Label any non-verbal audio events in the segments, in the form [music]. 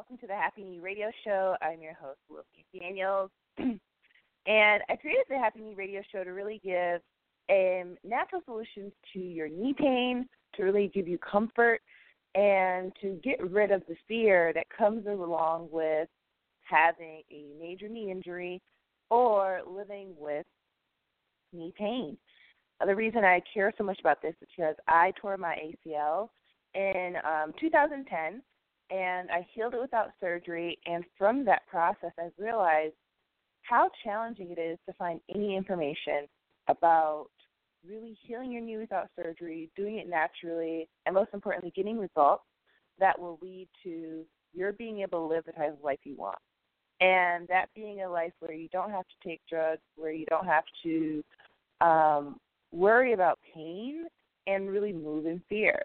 Welcome to the Happy Knee Radio Show. I'm your host, Wilkie Daniels. [clears throat] and I created the Happy Knee Radio Show to really give um, natural solutions to your knee pain, to really give you comfort, and to get rid of the fear that comes along with having a major knee injury or living with knee pain. The reason I care so much about this is because I tore my ACL in um, 2010, and I healed it without surgery. And from that process, I realized how challenging it is to find any information about really healing your knee without surgery, doing it naturally, and most importantly, getting results that will lead to your being able to live the type of life you want. And that being a life where you don't have to take drugs, where you don't have to um, worry about pain and really move in fear.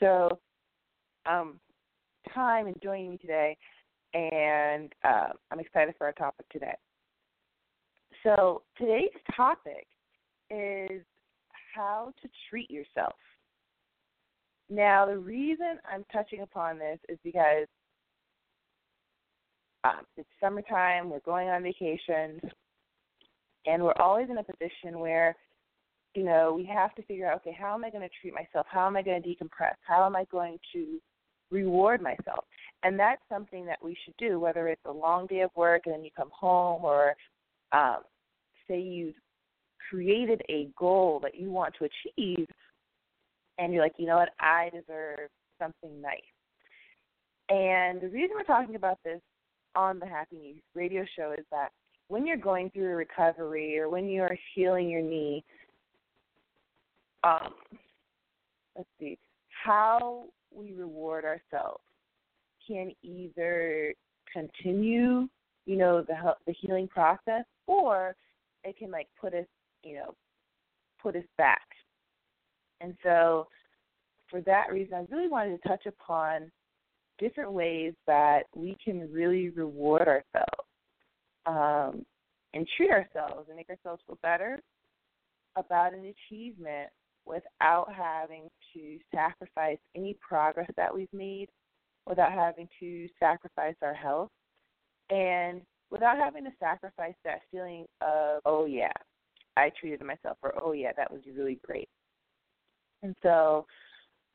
So, um, time and joining me today, and uh, I'm excited for our topic today. So, today's topic is how to treat yourself. Now, the reason I'm touching upon this is because um, it's summertime, we're going on vacations, and we're always in a position where you know, we have to figure out, okay, how am I going to treat myself? How am I going to decompress? How am I going to reward myself? And that's something that we should do, whether it's a long day of work and then you come home, or um, say you've created a goal that you want to achieve, and you're like, you know what, I deserve something nice. And the reason we're talking about this on the Happy Knee radio show is that when you're going through a recovery or when you're healing your knee, um, let's see, how we reward ourselves can either continue, you know, the the healing process, or it can like put us, you know, put us back. And so, for that reason, I really wanted to touch upon different ways that we can really reward ourselves um, and treat ourselves and make ourselves feel better about an achievement without having to sacrifice any progress that we've made, without having to sacrifice our health, and without having to sacrifice that feeling of, oh, yeah, I treated myself, or oh, yeah, that was really great. And so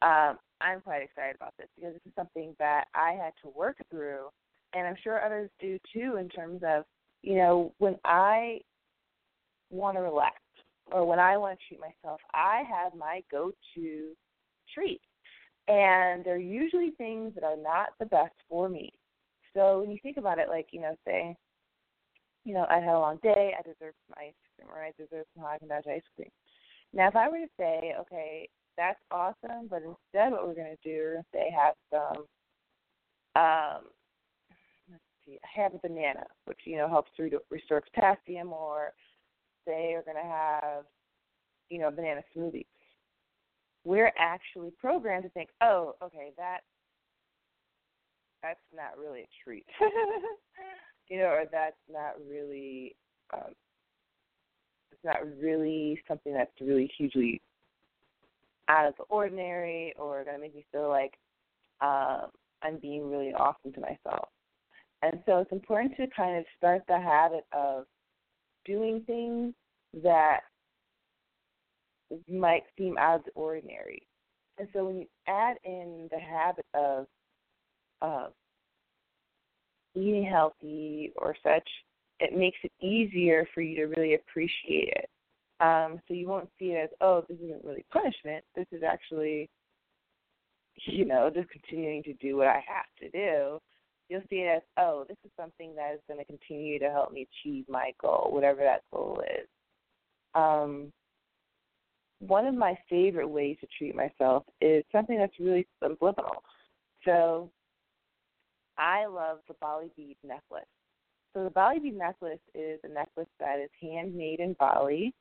um, I'm quite excited about this because this is something that I had to work through, and I'm sure others do too, in terms of, you know, when I want to relax or when I want to treat myself, I have my go to treat. And they're usually things that are not the best for me. So when you think about it, like, you know, say, you know, I had a long day, I deserve some ice cream, or I deserve some Haagen Dazs ice cream. Now, if I were to say, okay, that's awesome, but instead, what we're going to do, to say have some, um, let's see, I have a banana, which you know helps to restore potassium, or they are going to have, you know, banana smoothie. We're actually programmed to think, oh, okay, that that's not really a treat, [laughs] you know, or that's not really, um, it's not really something that's really hugely out of the ordinary or going to make me feel like um, I'm being really awesome to myself. And so it's important to kind of start the habit of doing things that might seem out of the ordinary. And so when you add in the habit of uh, eating healthy or such, it makes it easier for you to really appreciate it. Um, so you won't see it as, oh, this isn't really punishment. This is actually, you know, just continuing to do what I have to do. You'll see it as, oh, this is something that is going to continue to help me achieve my goal, whatever that goal is. Um, one of my favorite ways to treat myself is something that's really subliminal. So I love the Bali bead necklace. So the Bali bead necklace is a necklace that is handmade in Bali,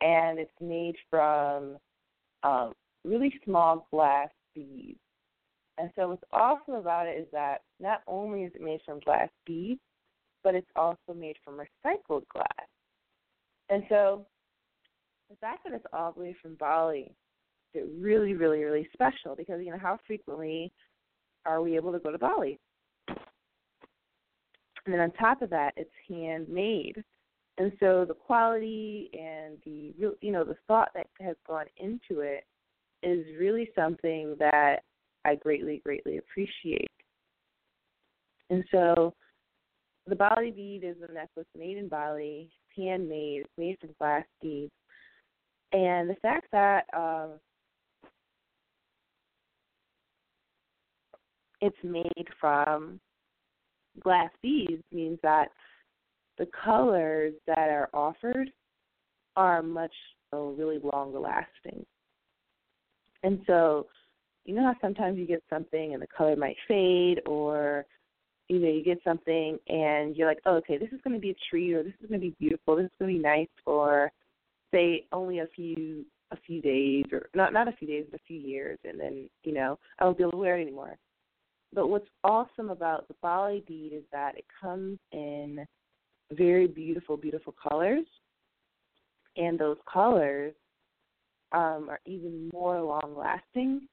and it's made from um, really small glass beads. And so what's awesome about it is that not only is it made from glass beads, but it's also made from recycled glass. And so the fact that it's all the way from Bali is really, really, really special because you know how frequently are we able to go to Bali? And then on top of that, it's handmade, and so the quality and the you know, the thought that has gone into it is really something that I greatly, greatly appreciate. And so, the Bali bead is a necklace made in Bali, handmade, made from glass beads, and the fact that um, it's made from glass beads means that the colors that are offered are much oh, really longer lasting. And so, you know how sometimes you get something and the color might fade, or you know you get something and you're like, oh, okay, this is going to be a treat, or this is going to be beautiful, this is going to be nice for say only a few a few days or not not a few days but a few years and then you know I won't be able to wear it anymore. But what's awesome about the Bali bead is that it comes in very beautiful, beautiful colors, and those colors um, are even more long lasting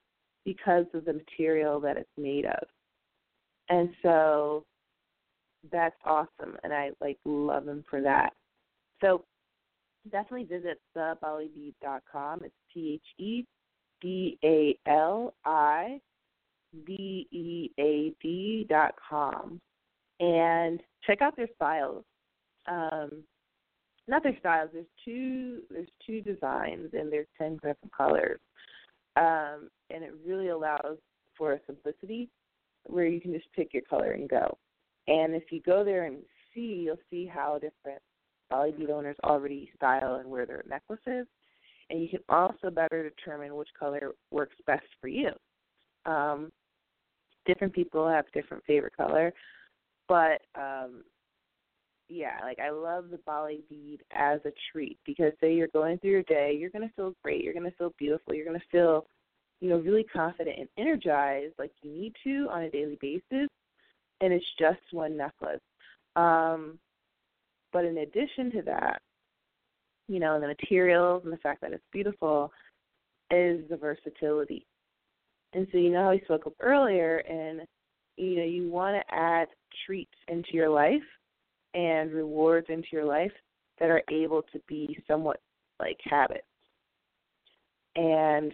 because of the material that it's made of. And so that's awesome, and I like love them for that. So definitely visit thebalibead.com. It's T H E B A L I B E A D dot com, and check out their styles. Um, not their styles. There's two. There's two designs, and there's ten different colors, um, and it really allows for simplicity where you can just pick your color and go. And if you go there and see, you'll see how different Bali bead owners already style and wear their necklaces, and you can also better determine which color works best for you. Um, different people have different favorite color, but um, yeah, like I love the Bali bead as a treat because say you're going through your day, you're gonna feel great, you're gonna feel beautiful, you're gonna feel, you know, really confident and energized like you need to on a daily basis, and it's just one necklace. Um, but in addition to that, you know, the materials and the fact that it's beautiful is the versatility. And so you know how we spoke up earlier and you know, you want to add treats into your life and rewards into your life that are able to be somewhat like habits. And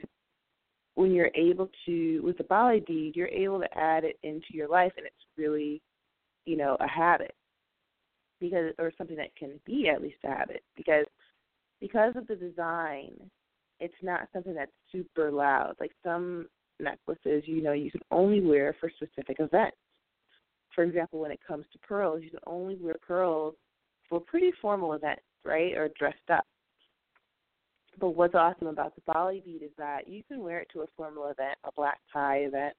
when you're able to, with the Bali bead, you're able to add it into your life, and it's really, you know, a habit because, or something that can be at least a habit because, because of the design, it's not something that's super loud. Like some necklaces, you know, you can only wear for specific events for example, when it comes to pearls, you can only wear pearls for pretty formal events, right, or dressed up. But what's awesome about the Bali bead is that you can wear it to a formal event, a black tie event,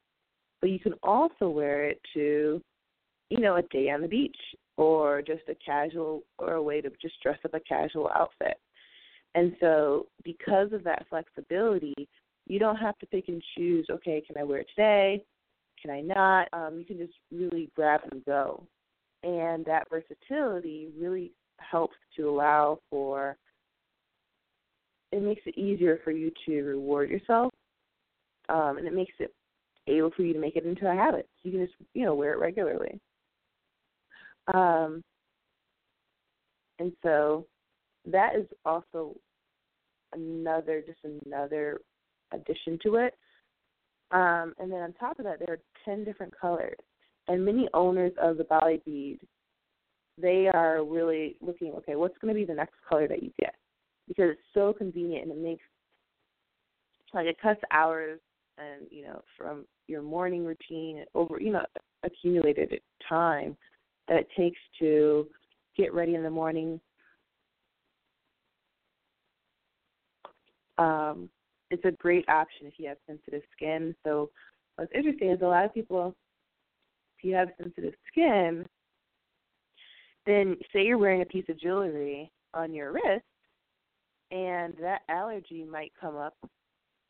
but you can also wear it to, you know, a day on the beach or just a casual or a way to just dress up a casual outfit. And so, because of that flexibility, you don't have to pick and choose, okay, can I wear it today? Can I not? Um, you can just really grab and go. And that versatility really helps to allow for it makes it easier for you to reward yourself, um, and it makes it able for you to make it into a habit. You can just you know wear it regularly. Um, and so that is also another just another addition to it. Um, and then on top of that, there are ten different colors, and many owners of the Bali bead, they are really looking. Okay, what's going to be the next color that you get? Because it's so convenient and it makes like it cuts hours and you know from your morning routine over you know accumulated time that it takes to get ready in the morning um, it's a great option if you have sensitive skin. So what's interesting is a lot of people, if you have sensitive skin, then say you're wearing a piece of jewelry on your wrist, and that allergy might come up,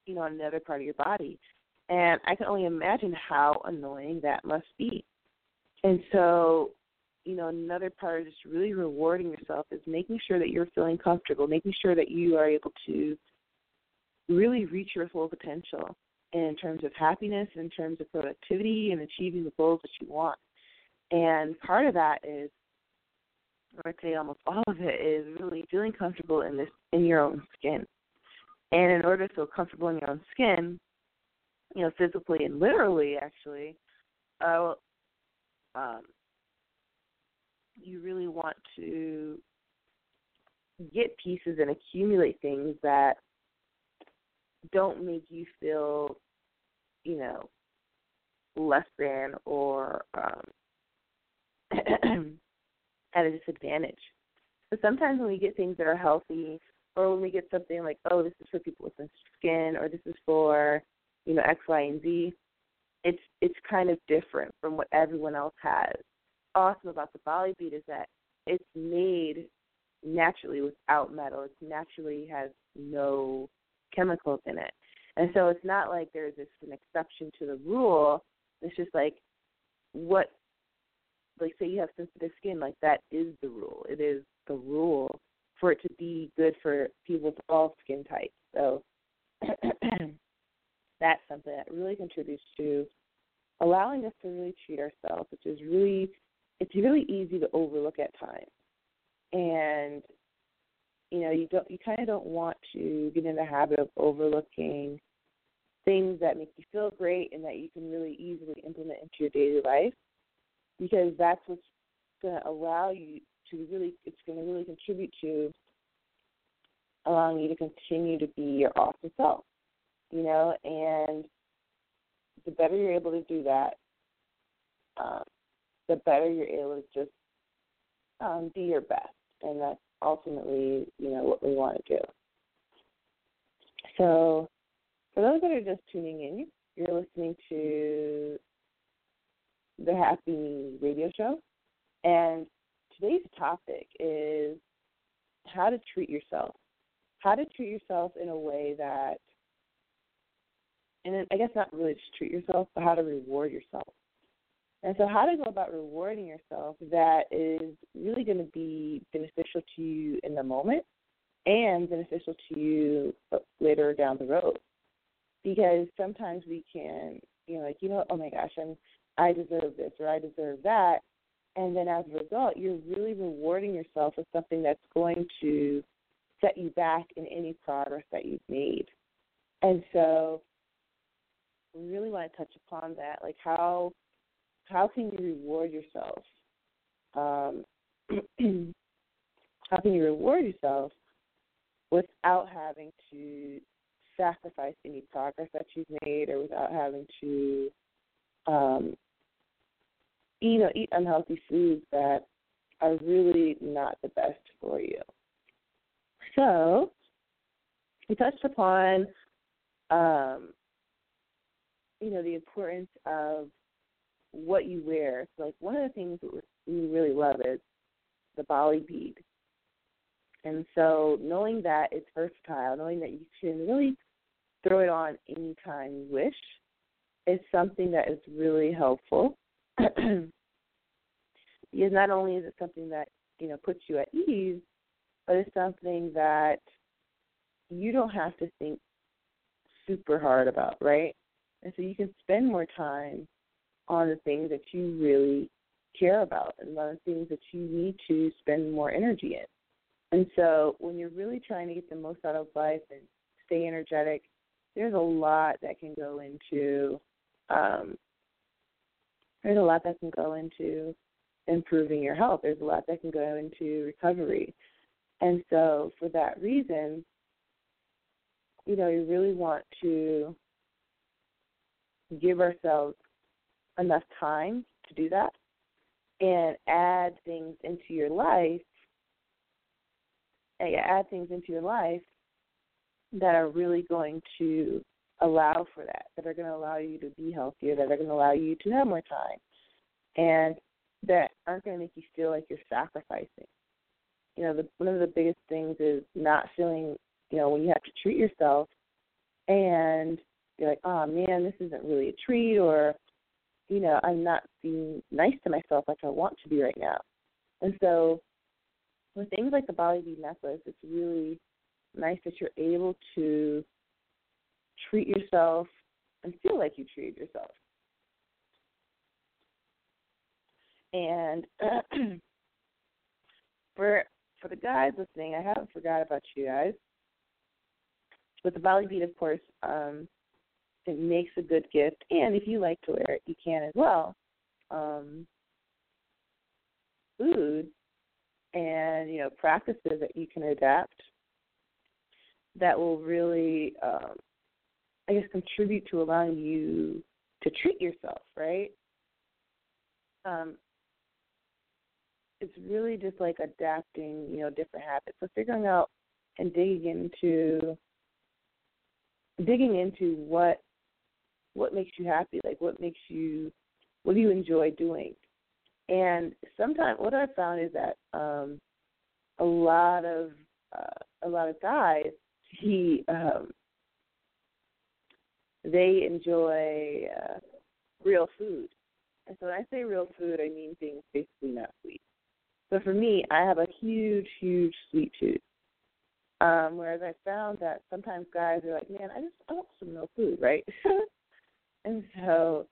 you know, on another part of your body. And I can only imagine how annoying that must be. And so, you know, another part of just really rewarding yourself is making sure that you're feeling comfortable, making sure that you are able to really reach your full potential in terms of happiness, in terms of productivity, and achieving the goals that you want. And part of that is, or I'd say almost all of it, is really feeling comfortable in this in your own skin. And in order to feel comfortable in your own skin, you know, physically and literally, actually, uh, um, you really want to get pieces and accumulate things that don't make you feel, you know, less than or um, [clears throat] at a disadvantage. But sometimes when we get things that are healthy, or when we get something like, oh, this is for people with skin, or this is for, you know, X, Y, and Z, it's it's kind of different from what everyone else has. Awesome about the Bali bead is that it's made naturally without metal. It naturally has no chemicals in it. And so it's not like there's this an exception to the rule. It's just like what like say you have sensitive skin, like that is the rule. It is the rule for it to be good for people with all skin types. So [clears throat] that's something that really contributes to allowing us to really treat ourselves, which is really it's really easy to overlook at times. And you know you don't you kind of don't want to get in the habit of overlooking things that make you feel great and that you can really easily implement into your daily life because that's what's going to allow you to really it's going to really contribute to allowing you to continue to be your awesome self you know? And the better you're able to do that um, the better you're able to just um, be your best. And that's ultimately, you know, what we want to do. So, for those that are just tuning in, you're listening to the Happy Radio Show, and today's topic is how to treat yourself. How to treat yourself in a way that, and I guess not really just treat yourself, but how to reward yourself. And so, how to go about rewarding yourself that is really going to be beneficial to you in the moment and beneficial to you uh, later down the road. Because sometimes we can, you know, like, you know, oh my gosh, I'm, I deserve this or I deserve that. And then as a result, you're really rewarding yourself with something that's going to set you back in any progress that you've made. And so, we really want to touch upon that, like how how can you reward yourself? Um, [clears throat] how can you reward yourself without having to sacrifice any progress that you've made, or without having to, um, you know, eat unhealthy foods that are really not the best for you. So, we touched upon, um, you know, the importance of what you wear. So, like one of the things that we really love is the Bali bead. And so, knowing that it's versatile, knowing that you can really throw it on anytime you wish, is something that is really helpful. [clears throat] because not only is it something that you know puts you at ease, but it's something that you don't have to think super hard about, right? And so you can spend more time on the things that you really care about and on the things that you need to spend more energy in. And so when you're really trying to get the most out of life and stay energetic, there's a lot that can go into um, there's a lot that can go into improving your health. There's a lot that can go into recovery. And so for that reason, you know, you really want to give ourselves enough time to do that and add things into your life and add things into your life that are really going to allow for that, that are going to allow you to be healthier, that are going to allow you to have more time, and that aren't going to make you feel like you're sacrificing. You know, the, one of the biggest things is not feeling, you know, when you have to treat yourself and you're like, oh man, this isn't really a treat, or, you know, I'm not being nice to myself like I want to be right now. And so, with things like the Bali bead necklace, it's really nice that you're able to treat yourself and feel like you treated yourself. And [clears throat] for for the guys listening, I haven't forgot about you guys. With the Bali bead, of course, um, it makes a good gift, and if you like to wear it, you can as well. Um, food and you know practices that you can adapt that will really, um, I guess, contribute to allowing you to treat yourself, right? Um, it's really just like adapting, you know, different habits. So figuring out and digging into digging into what what makes you happy, like what makes you what do you enjoy doing. And sometimes what I've found is that um a lot of uh, a lot of guys he um they enjoy uh, real food. And so when I say real food, I mean things basically not sweet. So for me, I have a huge, huge sweet tooth. Um, whereas I found that sometimes guys are like, man, I just I want some real food, right? [laughs] and so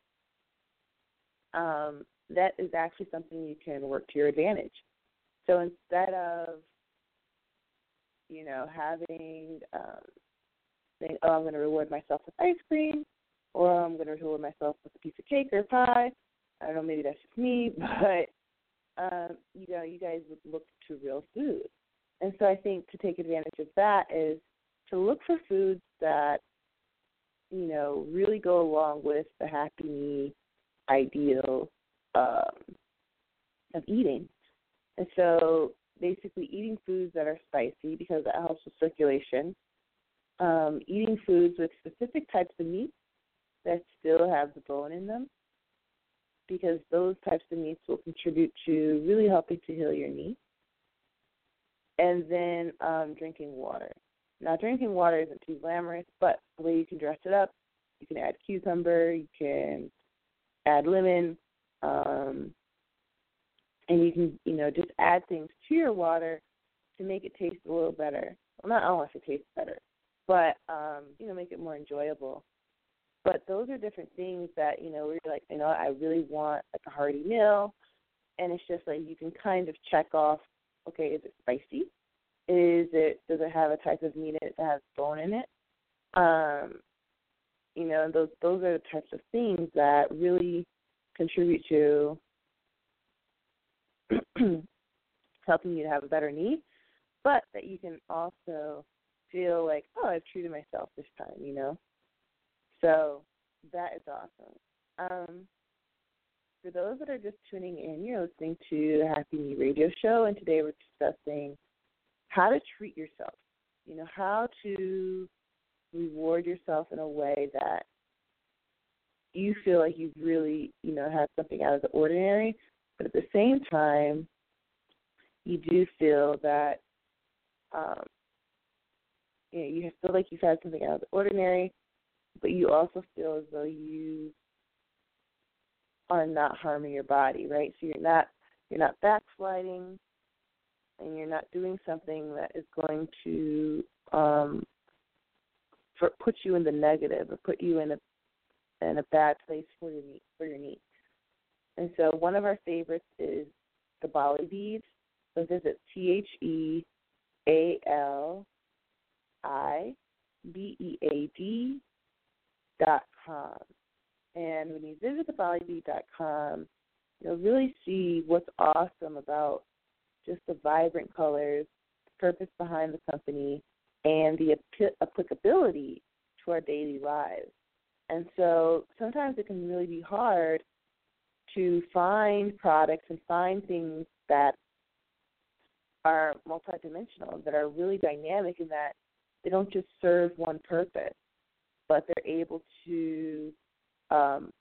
um, that is actually something you can work to your advantage. So instead of you know, having um, saying, oh, I'm going to reward myself with ice cream, or I'm going to reward myself with a piece of cake or pie. I don't know, maybe that's just me, [laughs] but um, you know, you guys would look to real food. And so I think to take advantage of that is to look for foods that, you know, really go along with the Happy Knee ideal um, of eating. And so basically eating foods that are spicy because that helps with circulation. Um, eating foods with specific types of meat that still have the bone in them because those types of meats will contribute to really helping to heal your knee. And then um, drinking water. Now, drinking water isn't too glamorous, but the way you can dress it up, you can add cucumber, you can add lemon, um, and you can you know just add things to your water to make it taste a little better. Well, not I don't want to taste better, but um, you know make it more enjoyable. But those are different things that you know we're like you know I really want like a hearty meal, and it's just like you can kind of check off. Okay, is it spicy? Is it does it have a type of meat that has bone in it? Um, you know, those those are the types of things that really contribute to [clears throat] helping you to have a better knee, but that you can also feel like, oh, I've treated myself this time, you know? So that is awesome. Um, for those that are just tuning in, you're listening to the Happy Knee Radio Show, and today we're discussing how to treat yourself. You know, how to reward yourself in a way that you feel like you've really, you know, had something out of the ordinary, but at the same time, you do feel that um, you know, you feel like you've had something out of the ordinary, but you also feel as though you are not harming your body, right? So you're not you're not backsliding, and you're not doing something that is going to um, for, put you in the negative or put you in a in a bad place for your for your needs. And so one of our favorites is the Bali beads. So visit T H E A L I B E A D dot com. And when you visit the Bali dot com, you'll really see what's awesome about just the vibrant colors, the purpose behind the company, and the applicability to our daily lives. And so sometimes it can really be hard to find products and find things that are multidimensional, that are really dynamic in that they don't just serve one purpose, but they're able to, um,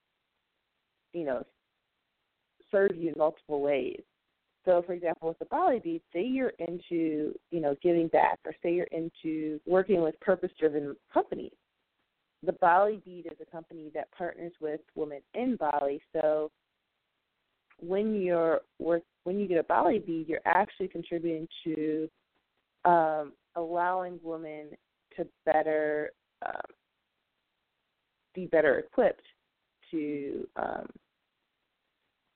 you know, serve you in multiple ways. So, for example, with the Bali Bead, say you're into, you know, giving back, or say you're into working with purpose-driven companies. The Bali Bead is a company that partners with women in Bali. So, when you're work, when you get a Bali Bead, you're actually contributing to um, allowing women to better um, be better equipped to um,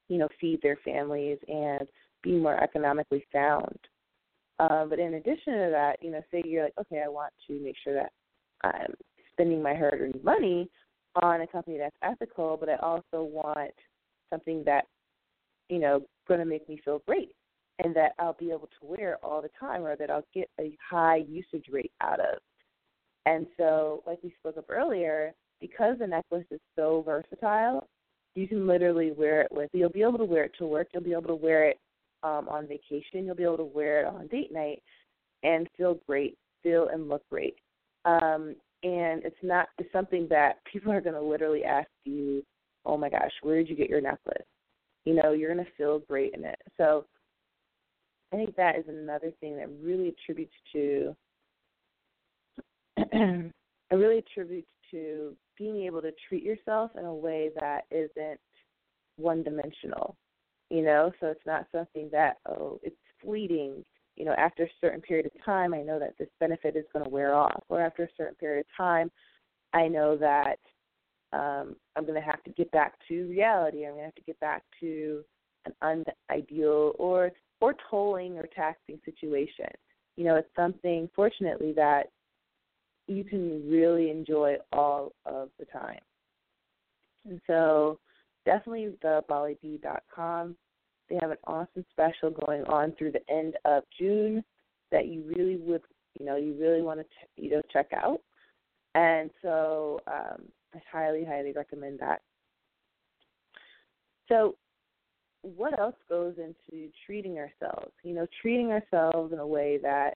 you know feed their families and be more economically sound. Um, but in addition to that, you know, say you're like, okay, I want to make sure that I'm spending my hard-earned money on a company that's ethical, but I also want something that, you know, going to make me feel great and that I'll be able to wear all the time or that I'll get a high usage rate out of. And so, like we spoke of earlier, because the necklace is so versatile, you can literally wear it with, you'll be able to wear it to work, you'll be able to wear it um, on vacation. You'll be able to wear it on date night and feel great, feel and look great. Um, and it's not it's something that [laughs] people are going to literally ask you, "Oh my gosh, where did you get your necklace?" You know, you're going to feel great in it. So I think that is another thing that really attributes to [clears throat] it really attributes to being able to treat yourself in a way that isn't one dimensional you know so it's not something that oh it's fleeting you know after a certain period of time i know that this benefit is going to wear off or after a certain period of time i know that um i'm going to have to get back to reality i'm going to have to get back to an unideal or or tolling or taxing situation. You know it's something fortunately that you can really enjoy all of the time. And so definitely the BaliBead.com. They have an awesome special going on through the end of June that you really would, you know, you really want to, you know, check out. And so um, I highly, highly recommend that. So, what else goes into treating ourselves? You know, treating ourselves in a way that,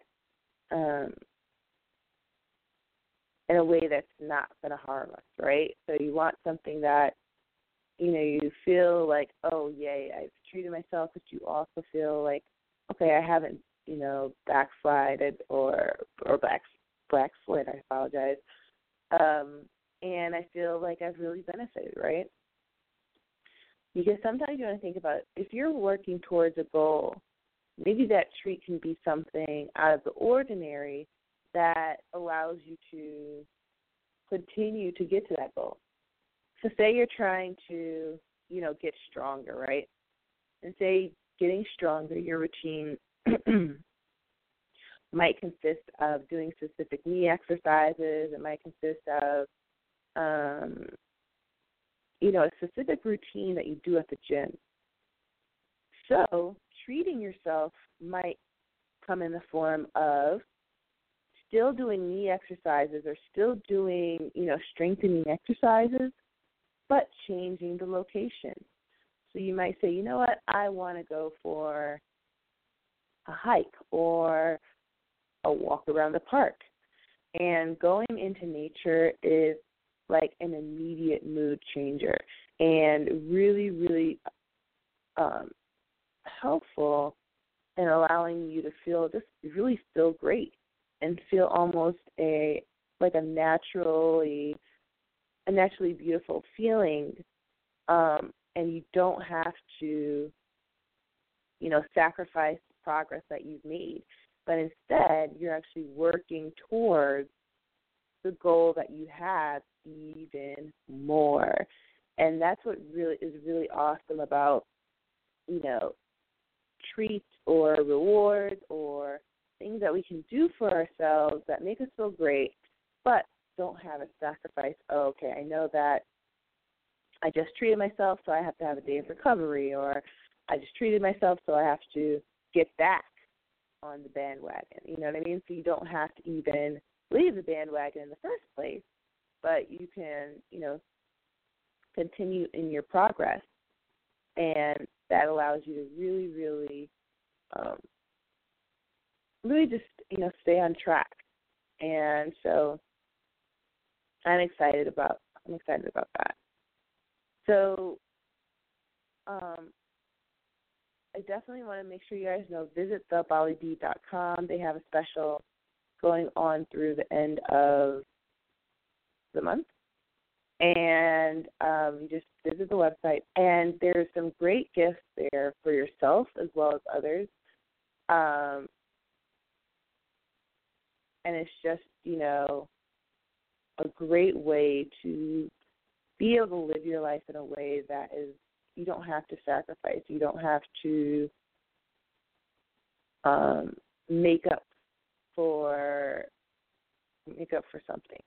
um, in a way that's not going to harm us, right? So you want something that you know, you feel like, oh, yay, I've treated myself, but you also feel like, okay, I haven't, you know, backslided or or back backslid. I apologize. Um, and I feel like I've really benefited, right? Because sometimes you want to think about if you're working towards a goal, maybe that treat can be something out of the ordinary that allows you to continue to get to that goal so say you're trying to, you know, get stronger, right? And say getting stronger, your routine [clears throat] might consist of doing specific knee exercises. It might consist of, um, you know, a specific routine that you do at the gym. So treating yourself might come in the form of still doing knee exercises or still doing, you know, strengthening exercises, but changing the location. So you might say, you know what, I want to go for a hike or a walk around the park. And going into nature is like an immediate mood changer and really, really um, helpful in allowing you to feel just really feel great and feel almost a like a naturally a naturally beautiful feeling um, and you don't have to you know sacrifice progress that you've made but instead you're actually working towards the goal that you have even more. And that's what really is really awesome about, you know, treats or rewards or things that we can do for ourselves that make us feel great, but don't have a sacrifice. Oh, okay, I know that I just treated myself, so I have to have a day of recovery, or I just treated myself, so I have to get back on the bandwagon. You know what I mean? So you don't have to even leave the bandwagon in the first place, but you can, you know, continue in your progress, and that allows you to really, really, um, really just you know stay on track. And so I'm excited about I'm excited about that. So um, I definitely want to make sure you guys know visit thebalibead.com. They have a special going on through the end of the month. And um, you just visit the website, and there's some great gifts there for yourself as well as others. Um, and it's just, you know, a great way to be able to live your life in a way that is you don't have to sacrifice. You don't have to um, make up for make up for something.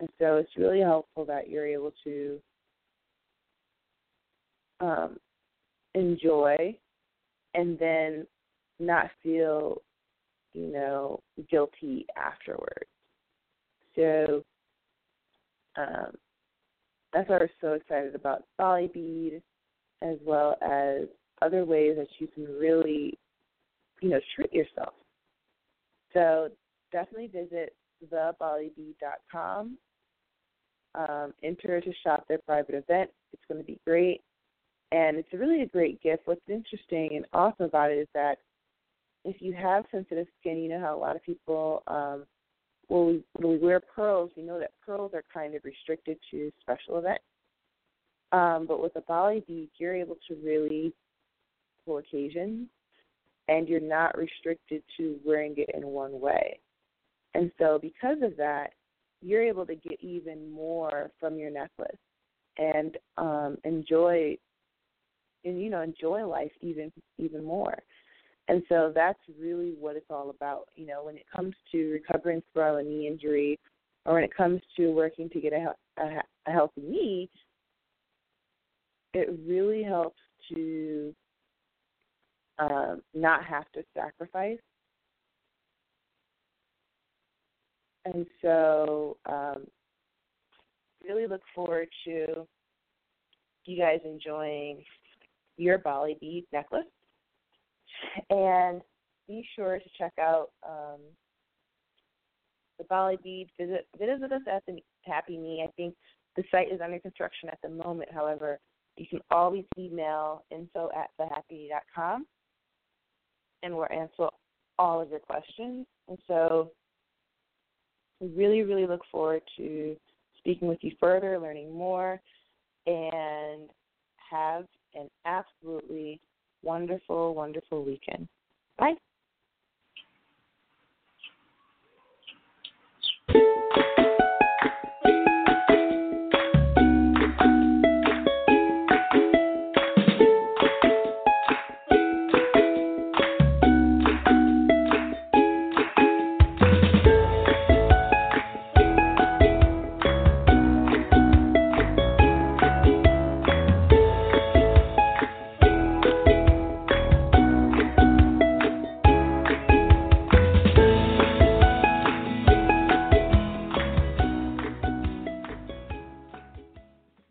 And so it's really helpful that you're able to um, enjoy and then not feel, you know, guilty afterwards. So um, that's why we're so excited about Bali Bead as well as other ways that you can really, you know, treat yourself. So definitely visit thebalibead.com. Um, enter to shop their private event. It's going to be great. And it's really a great gift. What's interesting and awesome about it is that if you have sensitive skin, you know how a lot of people, um, when, we, when we wear pearls, we know that pearls are kind of restricted to special events. Um, but with a Bali bead, you're able to really pull occasions, and you're not restricted to wearing it in one way. And so, because of that, you're able to get even more from your necklace and um, enjoy, and you know, enjoy life even even more. And so that's really what it's all about. You know, when it comes to recovering from a knee injury, or when it comes to working to get a, a, a healthy knee, it really helps to um, not have to sacrifice. And so, um, really look forward to you guys enjoying your Bali bead necklace. And be sure to check out um, the Bali bead. Visit visit us at the Happy Knee. I think the site is under construction at the moment. However, you can always email info at thehappy.com and we'll answer all of your questions. And so we really, really look forward to speaking with you further, learning more, and have an absolutely wonderful, wonderful weekend. Bye.